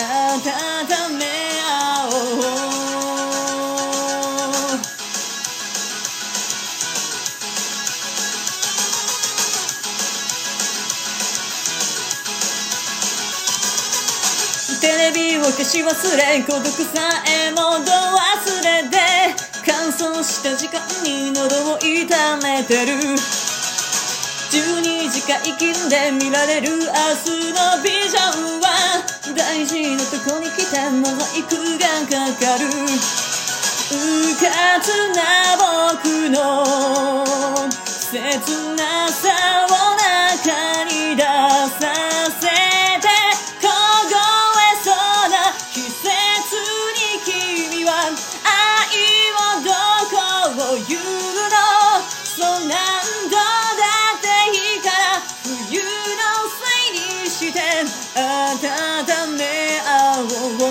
温め合おうテレビを消し忘れ孤独さえもど忘れて乾燥した時間に喉を痛めてる。12時間生きんで見られる明日のビジョンは大事なとこに来てモザイクがかかるうかつな僕の切なさを中に出させて凍えそうな季節に君は愛をどこを言うのそう何度だして温め合おう